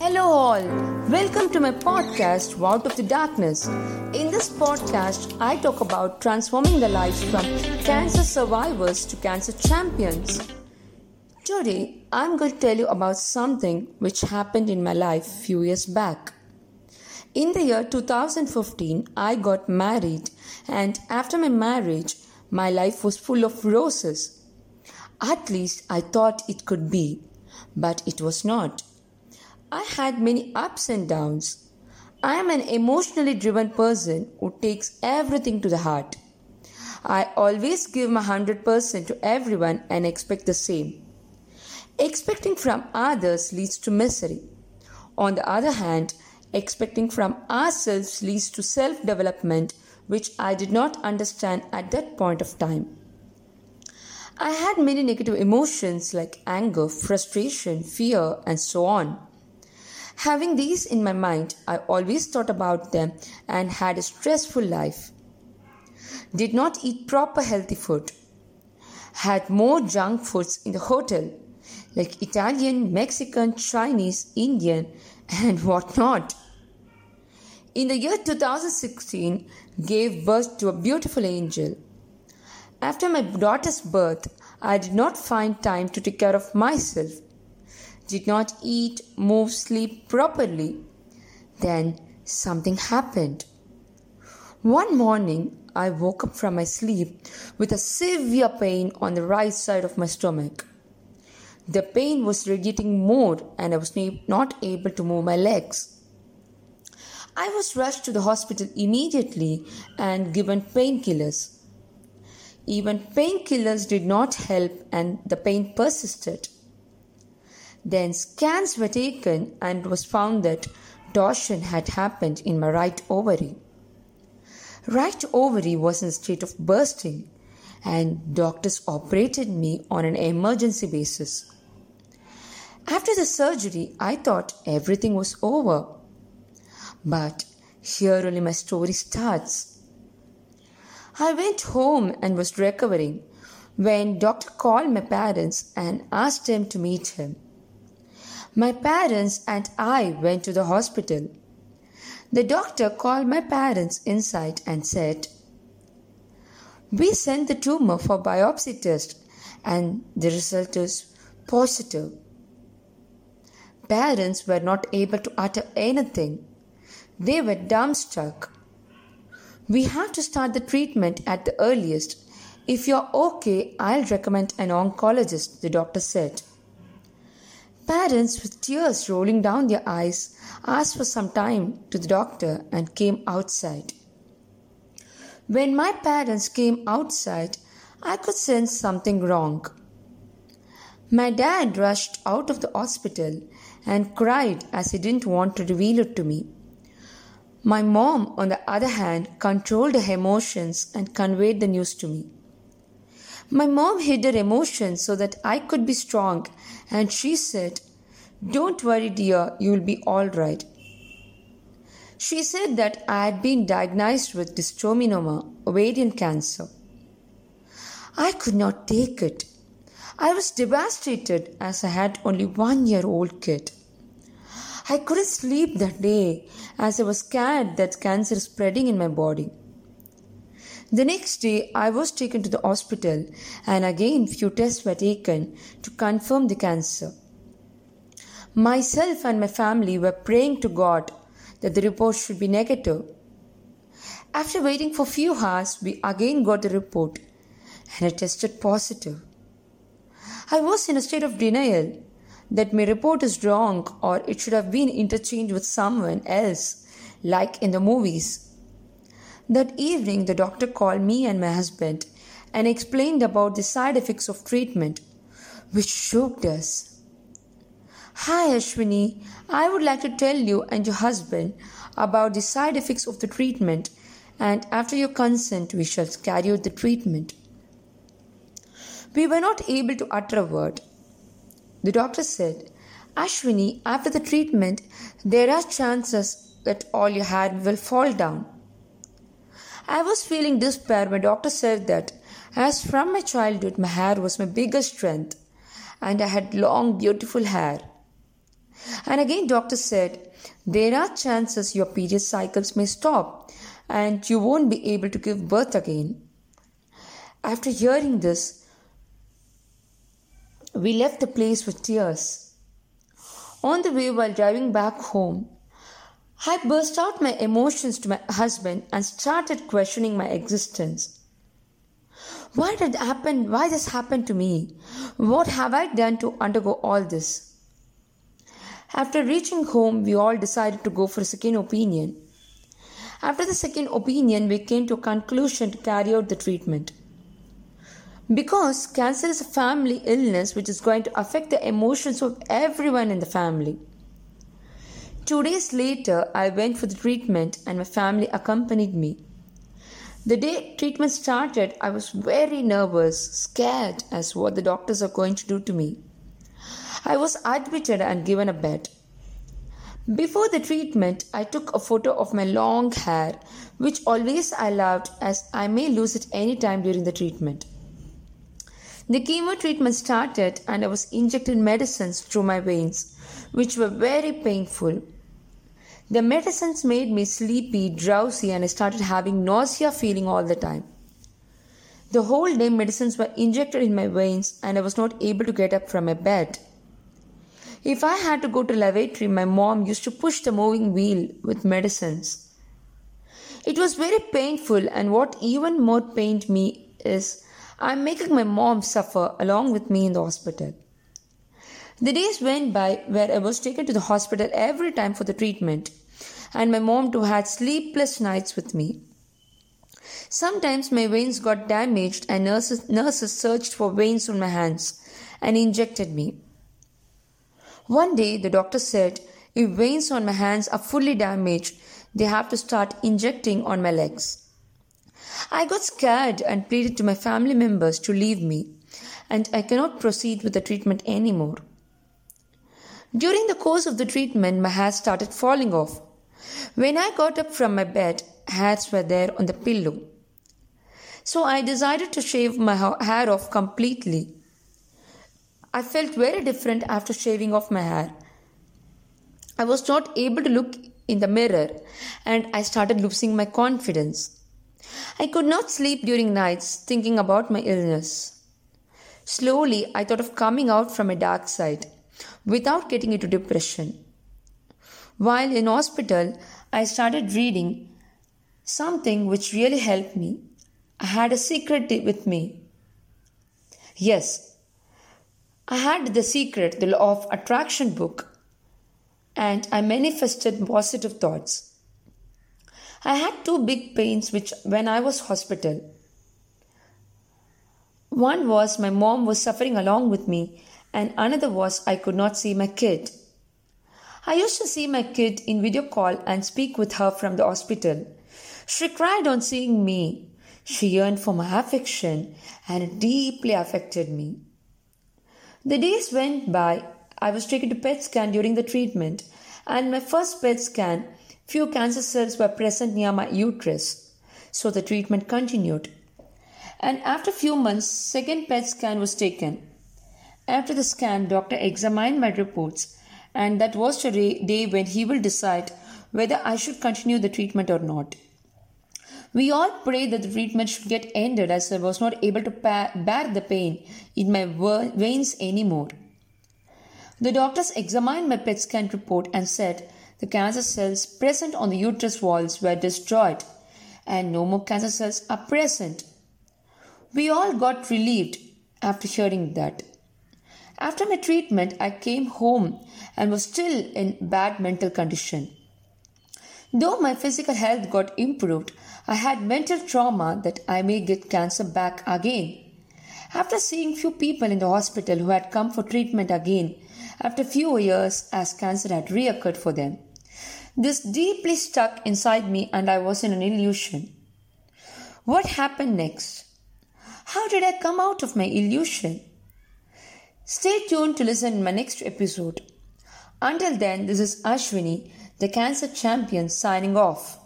Hello, all. Welcome to my podcast, Out of the Darkness. In this podcast, I talk about transforming the lives from cancer survivors to cancer champions. Today, I'm going to tell you about something which happened in my life few years back. In the year 2015, I got married, and after my marriage, my life was full of roses. At least I thought it could be, but it was not. I had many ups and downs. I am an emotionally driven person who takes everything to the heart. I always give my 100% to everyone and expect the same. Expecting from others leads to misery. On the other hand, expecting from ourselves leads to self development, which I did not understand at that point of time. I had many negative emotions like anger, frustration, fear, and so on. Having these in my mind, I always thought about them and had a stressful life. Did not eat proper healthy food. Had more junk foods in the hotel, like Italian, Mexican, Chinese, Indian, and whatnot. In the year 2016, gave birth to a beautiful angel. After my daughter's birth, I did not find time to take care of myself did not eat, move, sleep properly. Then something happened. One morning, I woke up from my sleep with a severe pain on the right side of my stomach. The pain was radiating more, and I was not able to move my legs. I was rushed to the hospital immediately and given painkillers. Even painkillers did not help, and the pain persisted. Then scans were taken and was found that torsion had happened in my right ovary. Right ovary was in a state of bursting and doctors operated me on an emergency basis. After the surgery, I thought everything was over. But here only my story starts. I went home and was recovering when doctor called my parents and asked them to meet him. My parents and I went to the hospital. The doctor called my parents inside and said, We sent the tumor for biopsy test and the result is positive. Parents were not able to utter anything. They were dumbstruck. We have to start the treatment at the earliest. If you're okay, I'll recommend an oncologist, the doctor said. Parents, with tears rolling down their eyes, asked for some time to the doctor and came outside. When my parents came outside, I could sense something wrong. My dad rushed out of the hospital and cried as he didn't want to reveal it to me. My mom, on the other hand, controlled her emotions and conveyed the news to me. My mom hid her emotions so that I could be strong, and she said, Don't worry, dear, you'll be all right. She said that I had been diagnosed with dysgerminoma, ovarian cancer. I could not take it. I was devastated as I had only one year old kid. I couldn't sleep that day as I was scared that cancer is spreading in my body. The next day, I was taken to the hospital and again few tests were taken to confirm the cancer. Myself and my family were praying to God that the report should be negative. After waiting for few hours, we again got the report and it tested positive. I was in a state of denial that my report is wrong or it should have been interchanged with someone else, like in the movies. That evening, the doctor called me and my husband and explained about the side effects of treatment, which shocked us. Hi Ashwini, I would like to tell you and your husband about the side effects of the treatment, and after your consent, we shall carry out the treatment. We were not able to utter a word. The doctor said, Ashwini, after the treatment, there are chances that all your hair will fall down. I was feeling despair when doctor said that As from my childhood, my hair was my biggest strength, and I had long, beautiful hair. And again, doctor said, there are chances your period cycles may stop and you won't be able to give birth again. After hearing this, we left the place with tears. On the way while driving back home, I burst out my emotions to my husband and started questioning my existence. Why did happen? Why this happened to me? What have I done to undergo all this? After reaching home, we all decided to go for a second opinion. After the second opinion, we came to a conclusion to carry out the treatment. Because cancer is a family illness which is going to affect the emotions of everyone in the family. Two days later, I went for the treatment and my family accompanied me. The day treatment started, I was very nervous, scared as what the doctors are going to do to me. I was admitted and given a bed. Before the treatment, I took a photo of my long hair, which always I loved as I may lose it any time during the treatment. The chemo treatment started and I was injected medicines through my veins, which were very painful. The medicines made me sleepy, drowsy, and I started having nausea feeling all the time. The whole day, medicines were injected in my veins, and I was not able to get up from my bed. If I had to go to lavatory, my mom used to push the moving wheel with medicines. It was very painful, and what even more pained me is I'm making my mom suffer along with me in the hospital. The days went by where I was taken to the hospital every time for the treatment, and my mom too had sleepless nights with me. Sometimes my veins got damaged, and nurses, nurses searched for veins on my hands and injected me. One day, the doctor said, if veins on my hands are fully damaged, they have to start injecting on my legs. I got scared and pleaded to my family members to leave me, and I cannot proceed with the treatment anymore. During the course of the treatment, my hair started falling off. When I got up from my bed, hairs were there on the pillow. So I decided to shave my hair off completely. I felt very different after shaving off my hair. I was not able to look in the mirror and I started losing my confidence. I could not sleep during nights thinking about my illness. Slowly, I thought of coming out from a dark side without getting into depression. While in hospital, I started reading something which really helped me. I had a secret with me. Yes, I had the secret, the law of attraction book, and I manifested positive thoughts. I had two big pains which when I was hospital. One was my mom was suffering along with me and another was I could not see my kid. I used to see my kid in video call and speak with her from the hospital. She cried on seeing me. She yearned for my affection and it deeply affected me. The days went by. I was taken to PET scan during the treatment and my first PET scan Few cancer cells were present near my uterus, so the treatment continued. And after few months, second PET scan was taken. After the scan, doctor examined my reports, and that was the day when he will decide whether I should continue the treatment or not. We all prayed that the treatment should get ended as I was not able to bear the pain in my veins anymore. The doctors examined my PET scan report and said the cancer cells present on the uterus walls were destroyed and no more cancer cells are present. We all got relieved after hearing that. After my treatment, I came home and was still in bad mental condition. Though my physical health got improved, I had mental trauma that I may get cancer back again. After seeing few people in the hospital who had come for treatment again, after few years as cancer had reoccurred for them, this deeply stuck inside me and I was in an illusion. What happened next? How did I come out of my illusion? Stay tuned to listen my next episode. Until then, this is Ashwini, the cancer champion, signing off.